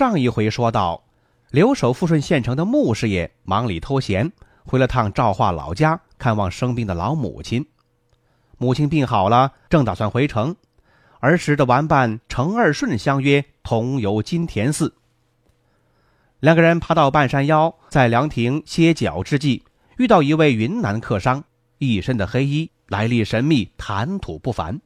上一回说到，留守富顺县城的穆师爷忙里偷闲，回了趟赵化老家看望生病的老母亲。母亲病好了，正打算回城，儿时的玩伴程二顺相约同游金田寺。两个人爬到半山腰，在凉亭歇脚之际，遇到一位云南客商，一身的黑衣，来历神秘，谈吐不凡。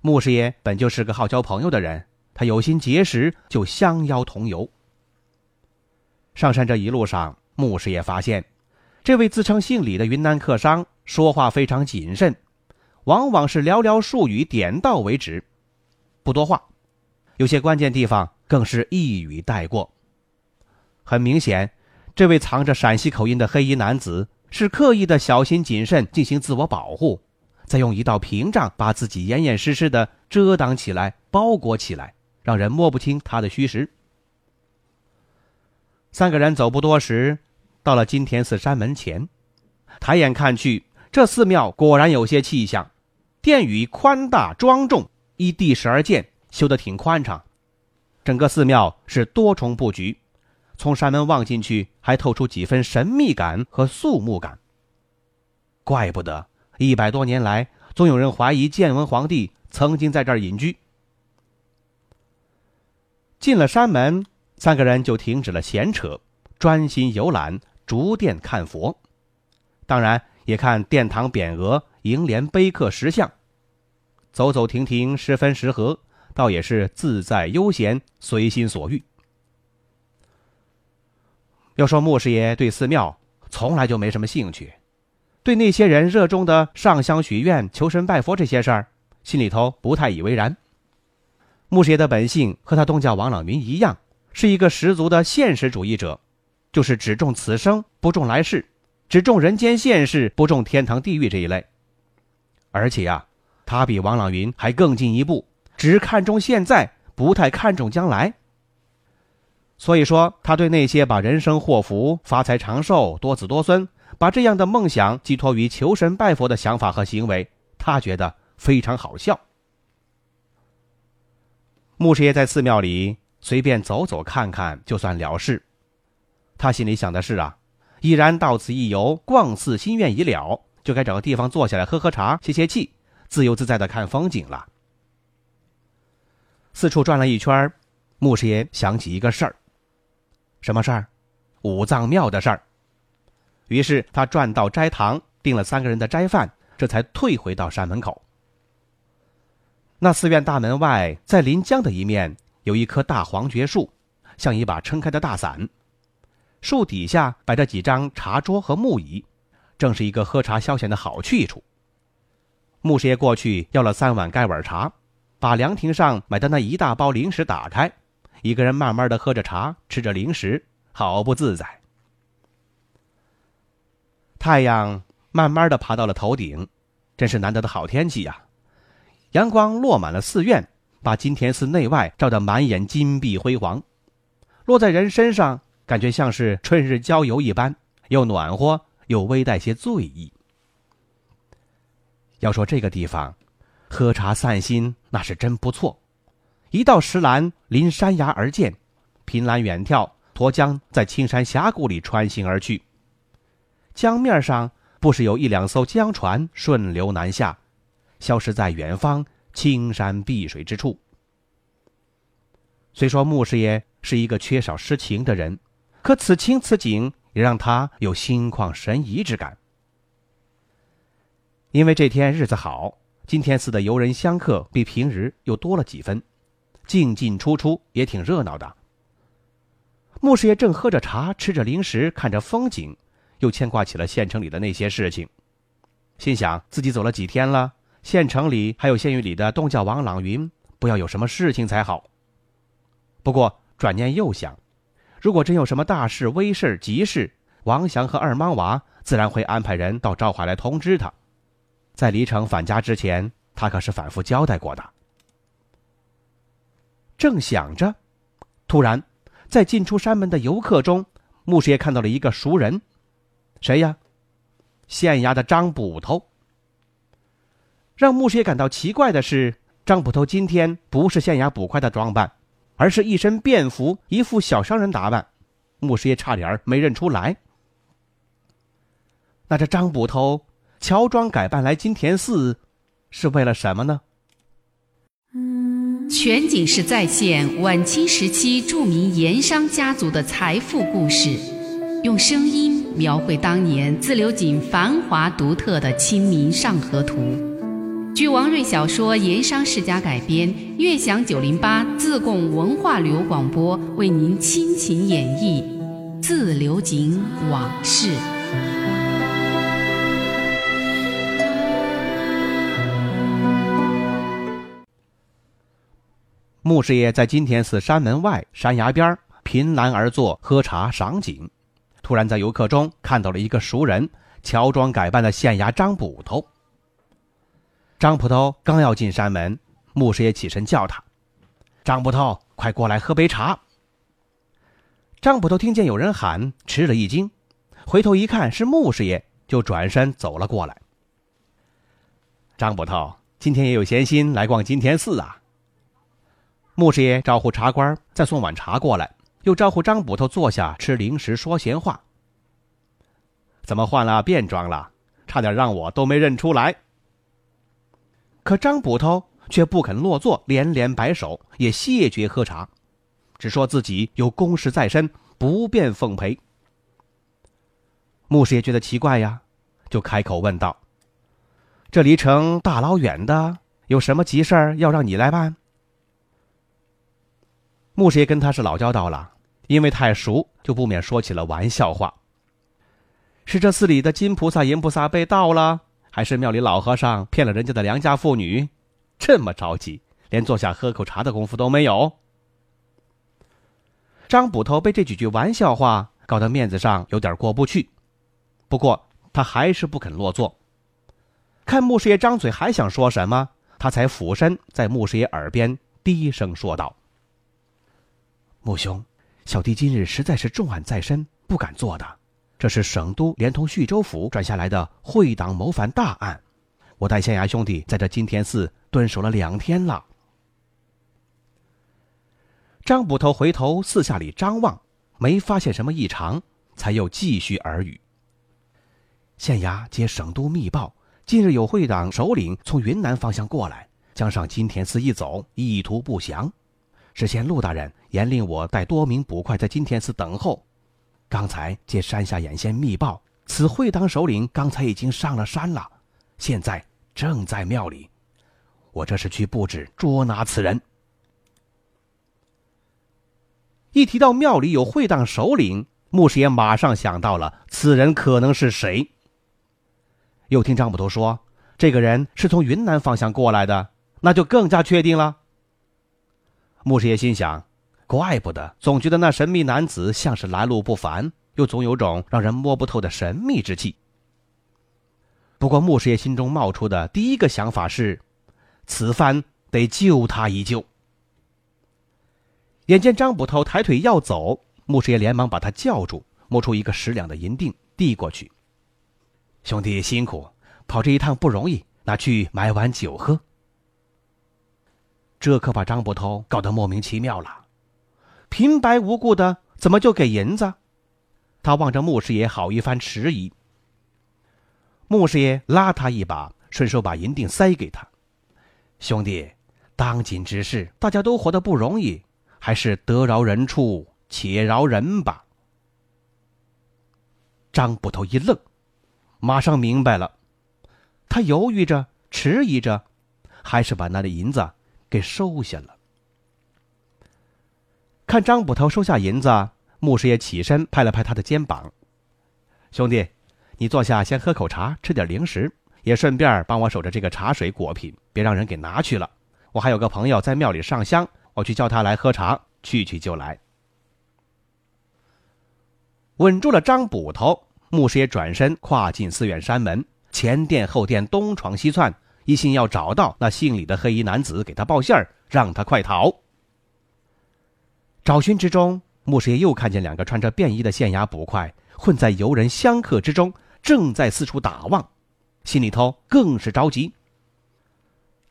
穆师爷本就是个好交朋友的人。他有心结识，就相邀同游。上山这一路上，牧师也发现，这位自称姓李的云南客商说话非常谨慎，往往是寥寥数语，点到为止，不多话。有些关键地方更是一语带过。很明显，这位藏着陕西口音的黑衣男子是刻意的小心谨慎，进行自我保护，再用一道屏障把自己严严实实的遮挡起来，包裹起来。让人摸不清他的虚实。三个人走不多时，到了金田寺山门前，抬眼看去，这寺庙果然有些气象。殿宇宽大庄重，依地势而建，修得挺宽敞。整个寺庙是多重布局，从山门望进去，还透出几分神秘感和肃穆感。怪不得一百多年来，总有人怀疑建文皇帝曾经在这儿隐居。进了山门，三个人就停止了闲扯，专心游览，逐殿看佛，当然也看殿堂匾额、楹联碑刻石像，走走停停，十分适合，倒也是自在悠闲，随心所欲。要说穆师爷对寺庙从来就没什么兴趣，对那些人热衷的上香许愿、求神拜佛这些事儿，心里头不太以为然。穆师爷的本性和他东家王朗云一样，是一个十足的现实主义者，就是只重此生不重来世，只重人间现世不重天堂地狱这一类。而且呀，他比王朗云还更进一步，只看重现在，不太看重将来。所以说，他对那些把人生祸福、发财长寿、多子多孙，把这样的梦想寄托于求神拜佛的想法和行为，他觉得非常好笑。穆师爷在寺庙里随便走走看看，就算了事。他心里想的是啊，已然到此一游，逛寺心愿已了，就该找个地方坐下来喝喝茶、歇歇气，自由自在的看风景了。四处转了一圈，穆师爷想起一个事儿。什么事儿？五藏庙的事儿。于是他转到斋堂，订了三个人的斋饭，这才退回到山门口。那寺院大门外，在临江的一面，有一棵大黄桷树，像一把撑开的大伞。树底下摆着几张茶桌和木椅，正是一个喝茶消闲的好去处。穆师爷过去要了三碗盖碗茶，把凉亭上买的那一大包零食打开，一个人慢慢的喝着茶，吃着零食，好不自在。太阳慢慢的爬到了头顶，真是难得的好天气呀。阳光落满了寺院，把金田寺内外照得满眼金碧辉煌。落在人身上，感觉像是春日郊游一般，又暖和又微带些醉意。要说这个地方，喝茶散心那是真不错。一道石栏临山崖而建，凭栏远眺，沱江在青山峡谷里穿行而去。江面上不时有一两艘江船顺流南下。消失在远方青山碧水之处。虽说穆师爷是一个缺少诗情的人，可此情此景也让他有心旷神怡之感。因为这天日子好，金天寺的游人香客比平日又多了几分，进进出出也挺热闹的。穆师爷正喝着茶，吃着零食，看着风景，又牵挂起了县城里的那些事情，心想自己走了几天了。县城里还有县狱里的东教王朗云，不要有什么事情才好。不过转念又想，如果真有什么大事、危事、急事，王祥和二莽娃自然会安排人到赵华来通知他。在离城返家之前，他可是反复交代过的。正想着，突然，在进出山门的游客中，穆师爷看到了一个熟人，谁呀？县衙的张捕头。让穆师爷感到奇怪的是，张捕头今天不是县衙捕快的装扮，而是一身便服，一副小商人打扮。穆师爷差点没认出来。那这张捕头乔装改扮来金田寺，是为了什么呢？全景式再现晚清时期著名盐商家族的财富故事，用声音描绘当年自流井繁华独特的《清明上河图》。据王瑞小说《盐商世家》改编，悦享九零八自贡文化旅游广播为您倾情演绎《自流井往事》。穆师爷在金田寺山门外山崖边凭栏而坐，喝茶赏景。突然在游客中看到了一个熟人，乔装改扮的县衙张捕头。张捕头刚要进山门，穆师爷起身叫他：“张捕头，快过来喝杯茶。”张捕头听见有人喊，吃了一惊，回头一看是穆师爷，就转身走了过来。张捕头今天也有闲心来逛金田寺啊？穆师爷招呼茶官再送碗茶过来，又招呼张捕头坐下吃零食说闲话。怎么换了便装了？差点让我都没认出来。可张捕头却不肯落座，连连摆手，也谢绝喝茶，只说自己有公事在身，不便奉陪。穆师爷觉得奇怪呀，就开口问道：“这离城大老远的，有什么急事儿要让你来办？”穆师爷跟他是老交道了，因为太熟，就不免说起了玩笑话。是这寺里的金菩萨、银菩萨被盗了，还是庙里老和尚骗了人家的良家妇女？这么着急，连坐下喝口茶的功夫都没有。张捕头被这几句玩笑话搞得面子上有点过不去，不过他还是不肯落座。看穆师爷张嘴还想说什么，他才俯身在穆师爷耳边低声说道。穆兄，小弟今日实在是重案在身，不敢做的。这是省都连同叙州府转下来的会党谋反大案，我带县衙兄弟在这金田寺蹲守了两天了。张捕头回头四下里张望，没发现什么异常，才又继续耳语。县衙接省都密报，近日有会党首领从云南方向过来，将上金田寺一走，意图不详。只见陆大人严令我带多名捕快在金田寺等候。刚才接山下眼线密报，此会党首领刚才已经上了山了，现在正在庙里。我这是去布置捉拿此人。一提到庙里有会党首领，穆师爷马上想到了此人可能是谁。又听张捕头说，这个人是从云南方向过来的，那就更加确定了。穆师爷心想：“怪不得，总觉得那神秘男子像是来路不凡，又总有种让人摸不透的神秘之气。”不过，穆师爷心中冒出的第一个想法是：此番得救他一救。眼见张捕头抬腿要走，穆师爷连忙把他叫住，摸出一个十两的银锭递过去：“兄弟辛苦，跑这一趟不容易，拿去买碗酒喝。”这可把张捕头搞得莫名其妙了，平白无故的怎么就给银子？他望着穆师爷，好一番迟疑。穆师爷拉他一把，顺手把银锭塞给他：“兄弟，当今之事，大家都活得不容易，还是得饶人处且饶人吧。”张捕头一愣，马上明白了，他犹豫着，迟疑着，还是把那的银子。给收下了。看张捕头收下银子，穆师爷起身拍了拍他的肩膀：“兄弟，你坐下先喝口茶，吃点零食，也顺便帮我守着这个茶水果品，别让人给拿去了。我还有个朋友在庙里上香，我去叫他来喝茶，去去就来。稳住了张捕头，牧师爷转身跨进寺院山门，前殿后殿东闯西窜，一心要找到那姓李的黑衣男子，给他报信儿，让他快逃。找寻之中，牧师爷又看见两个穿着便衣的县衙捕快混在游人香客之中，正在四处打望，心里头更是着急。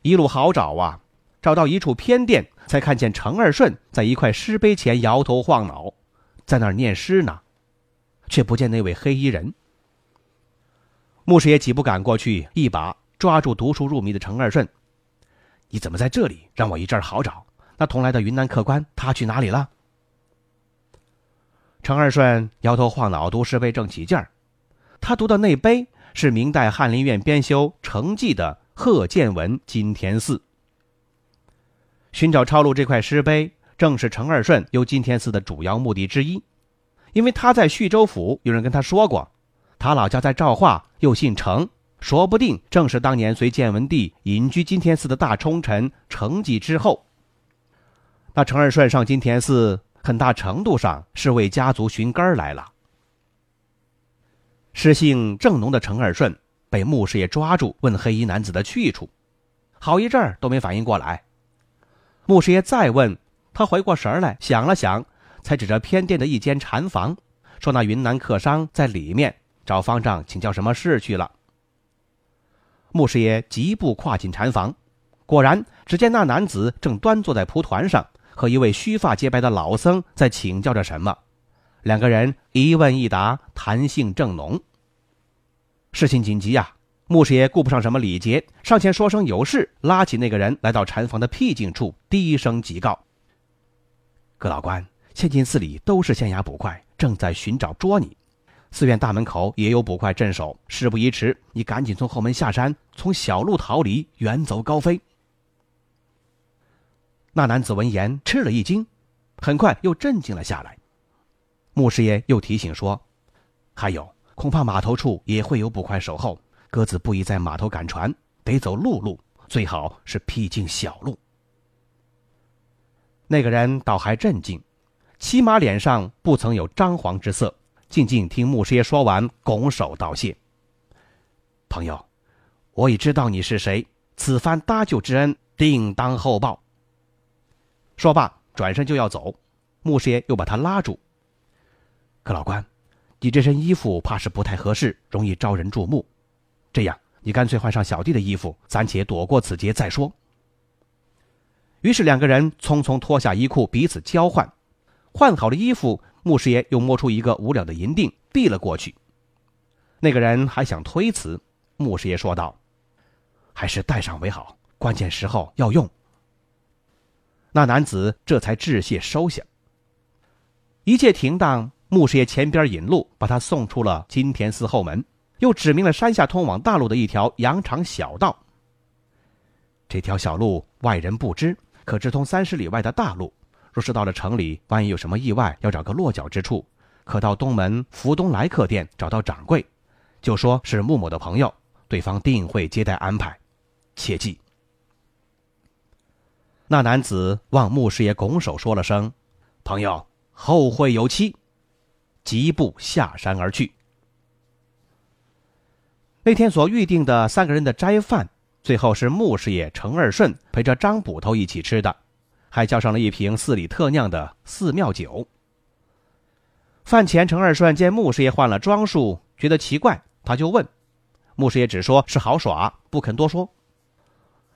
一路好找啊，找到一处偏殿，才看见程二顺在一块石碑前摇头晃脑，在那儿念诗呢。却不见那位黑衣人。牧师爷几步赶过去，一把抓住读书入迷的程二顺：“你怎么在这里？让我一阵好找。那同来的云南客官，他去哪里了？”程二顺摇头晃脑读诗碑正起劲儿，他读的那碑是明代翰林院编修程记的《贺建文金田寺》。寻找抄录这块诗碑，正是程二顺游金田寺的主要目的之一。因为他在叙州府，有人跟他说过，他老家在赵化，又姓程，说不定正是当年随建文帝隐居金田寺的大冲臣程济之后。那程二顺上金田寺，很大程度上是为家族寻根来了。诗性正浓的程二顺被牧师爷抓住，问黑衣男子的去处，好一阵儿都没反应过来。牧师爷再问，他回过神来，想了想。才指着偏殿的一间禅房，说：“那云南客商在里面找方丈请教什么事去了。”牧师爷疾步跨进禅房，果然只见那男子正端坐在蒲团上，和一位须发洁白的老僧在请教着什么。两个人一问一答，谈性正浓。事情紧急呀！牧师爷顾不上什么礼节，上前说声有事，拉起那个人来到禅房的僻静处，低声急告：“葛老官。”千金寺里都是县衙捕快，正在寻找捉你。寺院大门口也有捕快镇守。事不宜迟，你赶紧从后门下山，从小路逃离，远走高飞。那男子闻言吃了一惊，很快又镇静了下来。牧师爷又提醒说：“还有，恐怕码头处也会有捕快守候，鸽子不宜在码头赶船，得走陆路，最好是僻静小路。”那个人倒还镇静。起码脸上不曾有张皇之色，静静听牧师爷说完，拱手道谢。朋友，我已知道你是谁，此番搭救之恩，定当厚报。说罢，转身就要走，牧师爷又把他拉住。可老官，你这身衣服怕是不太合适，容易招人注目。这样，你干脆换上小弟的衣服，暂且躲过此劫再说。于是两个人匆匆脱下衣裤，彼此交换。换好了衣服，牧师爷又摸出一个五两的银锭，递了过去。那个人还想推辞，牧师爷说道：“还是带上为好，关键时候要用。”那男子这才致谢收下。一切停当，牧师爷前边引路，把他送出了金田寺后门，又指明了山下通往大路的一条羊肠小道。这条小路外人不知，可直通三十里外的大路。若是到了城里，万一有什么意外，要找个落脚之处，可到东门福东来客店找到掌柜，就说是穆某的朋友，对方定会接待安排，切记。那男子望穆师爷拱手说了声：“朋友，后会有期。”疾步下山而去。那天所预定的三个人的斋饭，最后是穆师爷程二顺陪着张捕头一起吃的。还叫上了一瓶寺里特酿的寺庙酒。饭前，程二顺见穆师爷换了装束，觉得奇怪，他就问，穆师爷只说是好耍，不肯多说。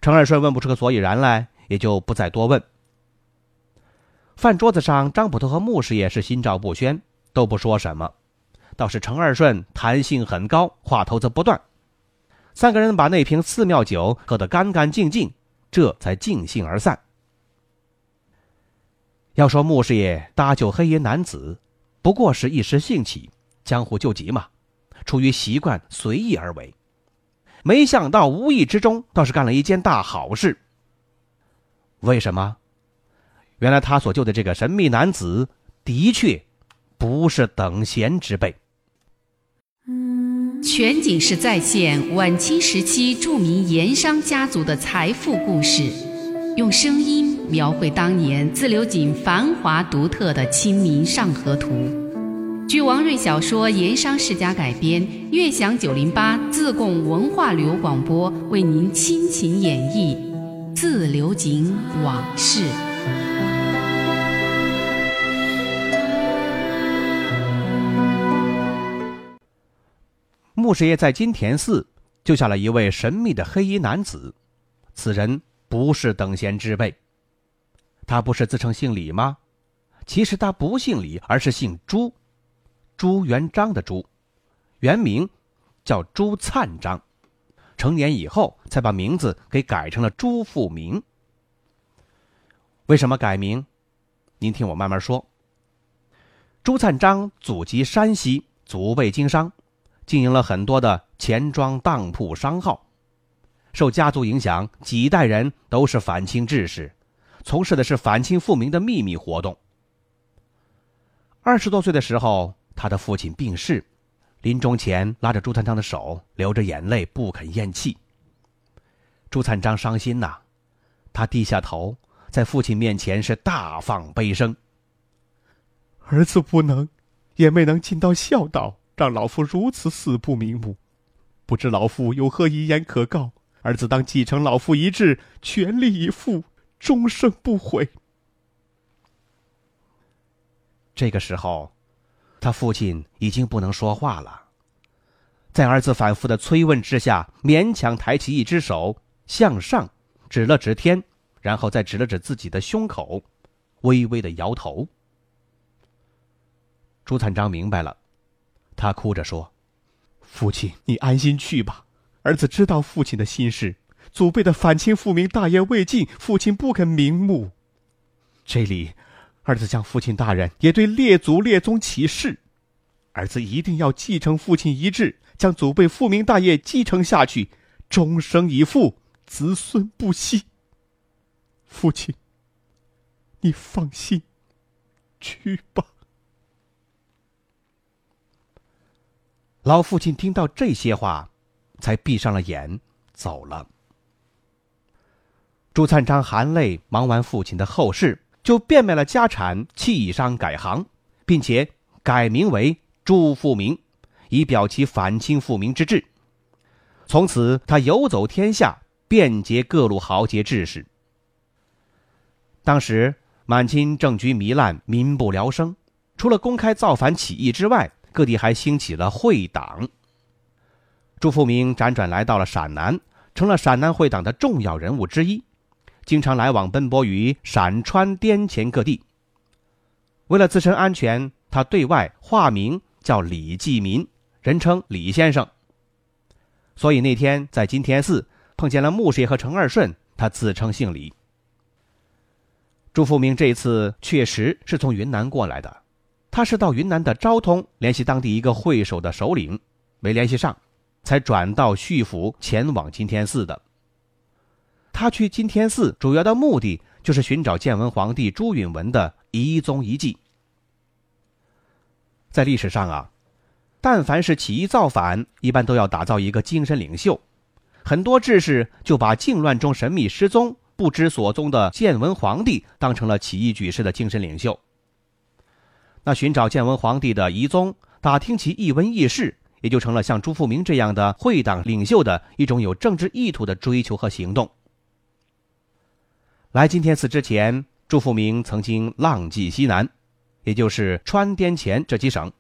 程二顺问不出个所以然来，也就不再多问。饭桌子上，张捕头和穆师爷是心照不宣，都不说什么，倒是程二顺弹性很高，话头子不断。三个人把那瓶寺庙酒喝得干干净净，这才尽兴而散。要说穆师爷搭救黑衣男子，不过是一时兴起，江湖救急嘛，出于习惯随意而为。没想到无意之中倒是干了一件大好事。为什么？原来他所救的这个神秘男子，的确不是等闲之辈。全景式再现晚清时期著名盐商家族的财富故事，用声音。描绘当年自流井繁华独特的《清明上河图》。据王瑞小说《盐商世家》改编，悦享九零八自贡文化旅游广播为您倾情演绎《自流井往事》。穆师爷在金田寺救下了一位神秘的黑衣男子，此人不是等闲之辈。他不是自称姓李吗？其实他不姓李，而是姓朱，朱元璋的朱，原名叫朱灿章，成年以后才把名字给改成了朱富明。为什么改名？您听我慢慢说。朱灿章祖籍山西，祖辈经商。经营了很多的钱庄、当铺、商号，受家族影响，几代人都是反清志士，从事的是反清复明的秘密活动。二十多岁的时候，他的父亲病逝，临终前拉着朱灿章的手，流着眼泪不肯咽气。朱灿章伤心呐，他低下头，在父亲面前是大放悲声：“儿子不能，也没能尽到孝道。”让老夫如此死不瞑目，不知老夫有何遗言可告？儿子当继承老父遗志，全力以赴，终生不悔。这个时候，他父亲已经不能说话了，在儿子反复的催问之下，勉强抬起一只手向上，指了指天，然后再指了指自己的胸口，微微的摇头。朱灿章明白了。他哭着说：“父亲，你安心去吧。儿子知道父亲的心事，祖辈的反清复明大业未尽，父亲不肯瞑目。这里，儿子向父亲大人也对列祖列宗起誓，儿子一定要继承父亲遗志，将祖辈复明大业继承下去，终生以父，子孙不息。父亲，你放心，去吧。”老父亲听到这些话，才闭上了眼，走了。朱灿章含泪忙完父亲的后事，就变卖了家产，弃商改行，并且改名为朱富明，以表其反清复明之志。从此，他游走天下，遍结各路豪杰志士。当时满清政局糜烂，民不聊生，除了公开造反起义之外，各地还兴起了会党。朱富明辗转来到了陕南，成了陕南会党的重要人物之一，经常来往奔波于陕川滇黔各地。为了自身安全，他对外化名叫李继民，人称李先生。所以那天在金田寺碰见了穆师爷和程二顺，他自称姓李。朱富明这次确实是从云南过来的。他是到云南的昭通联系当地一个会首的首领，没联系上，才转到叙府前往金天寺的。他去金天寺主要的目的就是寻找建文皇帝朱允文的遗踪遗迹。在历史上啊，但凡是起义造反，一般都要打造一个精神领袖，很多志士就把靖乱中神秘失踪、不知所踪的建文皇帝当成了起义举事的精神领袖。那寻找建文皇帝的遗踪，打听其一闻轶事，也就成了像朱富明这样的会党领袖的一种有政治意图的追求和行动。来金天寺之前，朱富明曾经浪迹西南，也就是川滇黔这几省。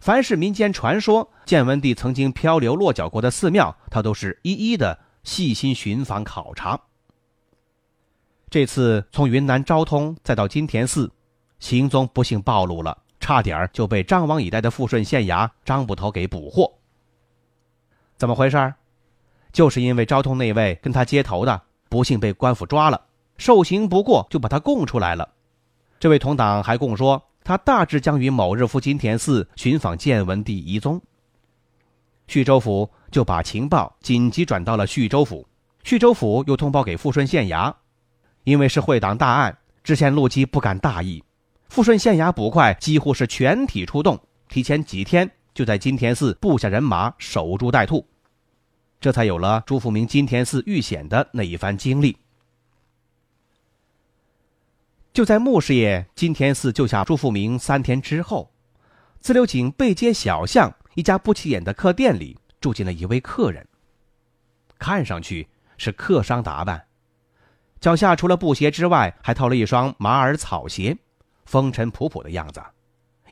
凡是民间传说建文帝曾经漂流落脚过的寺庙，他都是一一的细心寻访考察。这次从云南昭通再到金田寺。行踪不幸暴露了，差点就被张王以待的富顺县衙张捕头给捕获。怎么回事？就是因为昭通那位跟他接头的不幸被官府抓了，受刑不过就把他供出来了。这位同党还供说，他大致将于某日赴金田寺寻访建文帝遗踪。徐州府就把情报紧急转到了徐州府，徐州府又通报给富顺县衙，因为是会党大案，知县陆基不敢大意。富顺县衙捕快几乎是全体出动，提前几天就在金田寺布下人马守株待兔，这才有了朱富明金田寺遇险的那一番经历。就在穆师爷金田寺救下朱富明三天之后，自流井背街小巷一家不起眼的客店里住进了一位客人。看上去是客商打扮，脚下除了布鞋之外，还套了一双马尔草鞋，风尘仆仆的样子，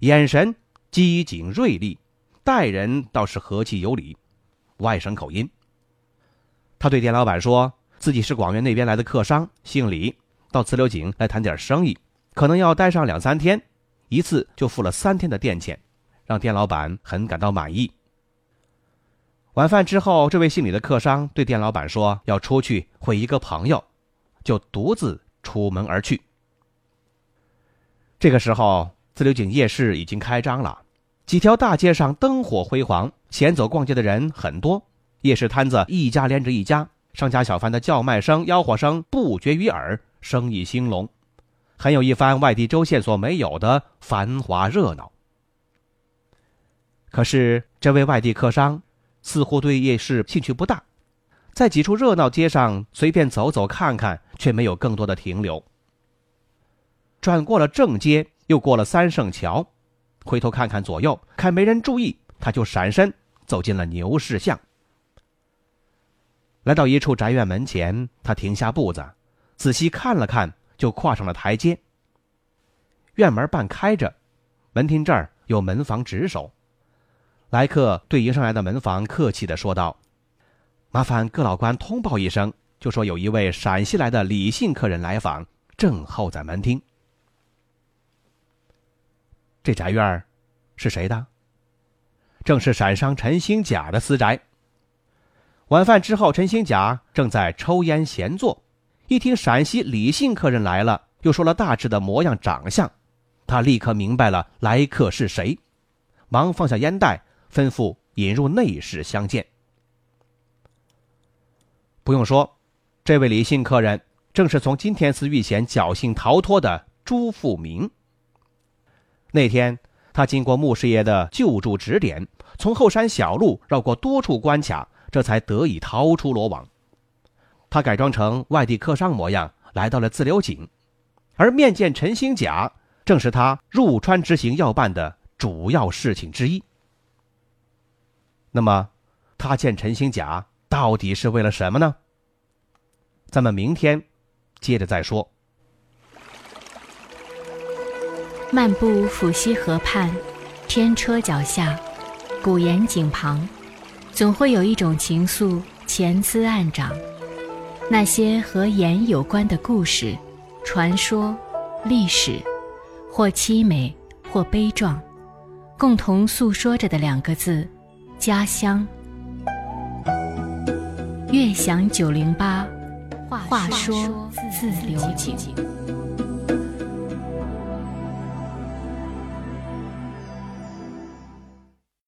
眼神机警锐利，待人倒是和气有礼，外省口音。他对店老板说自己是广元那边来的客商，姓李。到磁流井来谈点生意，可能要待上两三天，一次就付了三天的店钱，让店老板很感到满意。晚饭之后，这位姓李的客商对店老板说要出去会一个朋友，就独自出门而去。这个时候，自流井夜市已经开张了，几条大街上灯火辉煌，闲走逛街的人很多，夜市摊子一家连着一家，商家小贩的叫卖声、吆喝声不绝于耳。生意兴隆，很有一番外地州县所没有的繁华热闹。可是，这位外地客商似乎对夜市兴趣不大，在几处热闹街上随便走走看看，却没有更多的停留。转过了正街，又过了三圣桥，回头看看左右，看没人注意，他就闪身走进了牛市巷。来到一处宅院门前，他停下步子。仔细看了看，就跨上了台阶。院门半开着，门厅这儿有门房值守。来客对迎上来的门房客气的说道：“麻烦各老官通报一声，就说有一位陕西来的李姓客人来访，正候在门厅。”这宅院是谁的？正是陕商陈兴甲的私宅。晚饭之后，陈兴甲正在抽烟闲坐。一听陕西李姓客人来了，又说了大致的模样长相，他立刻明白了来客是谁，忙放下烟袋，吩咐引入内室相见。不用说，这位李姓客人正是从金田寺遇险侥幸逃脱的朱富明。那天，他经过穆师爷的救助指点，从后山小路绕过多处关卡，这才得以逃出罗网。他改装成外地客商模样来到了自流井，而面见陈兴甲，正是他入川执行要办的主要事情之一。那么，他见陈兴甲到底是为了什么呢？咱们明天接着再说。漫步抚溪河畔，天车脚下，古岩井旁，总会有一种情愫潜滋暗长。那些和盐有关的故事、传说、历史，或凄美，或悲壮，共同诉说着的两个字：家乡。悦享九零八，话说自流井。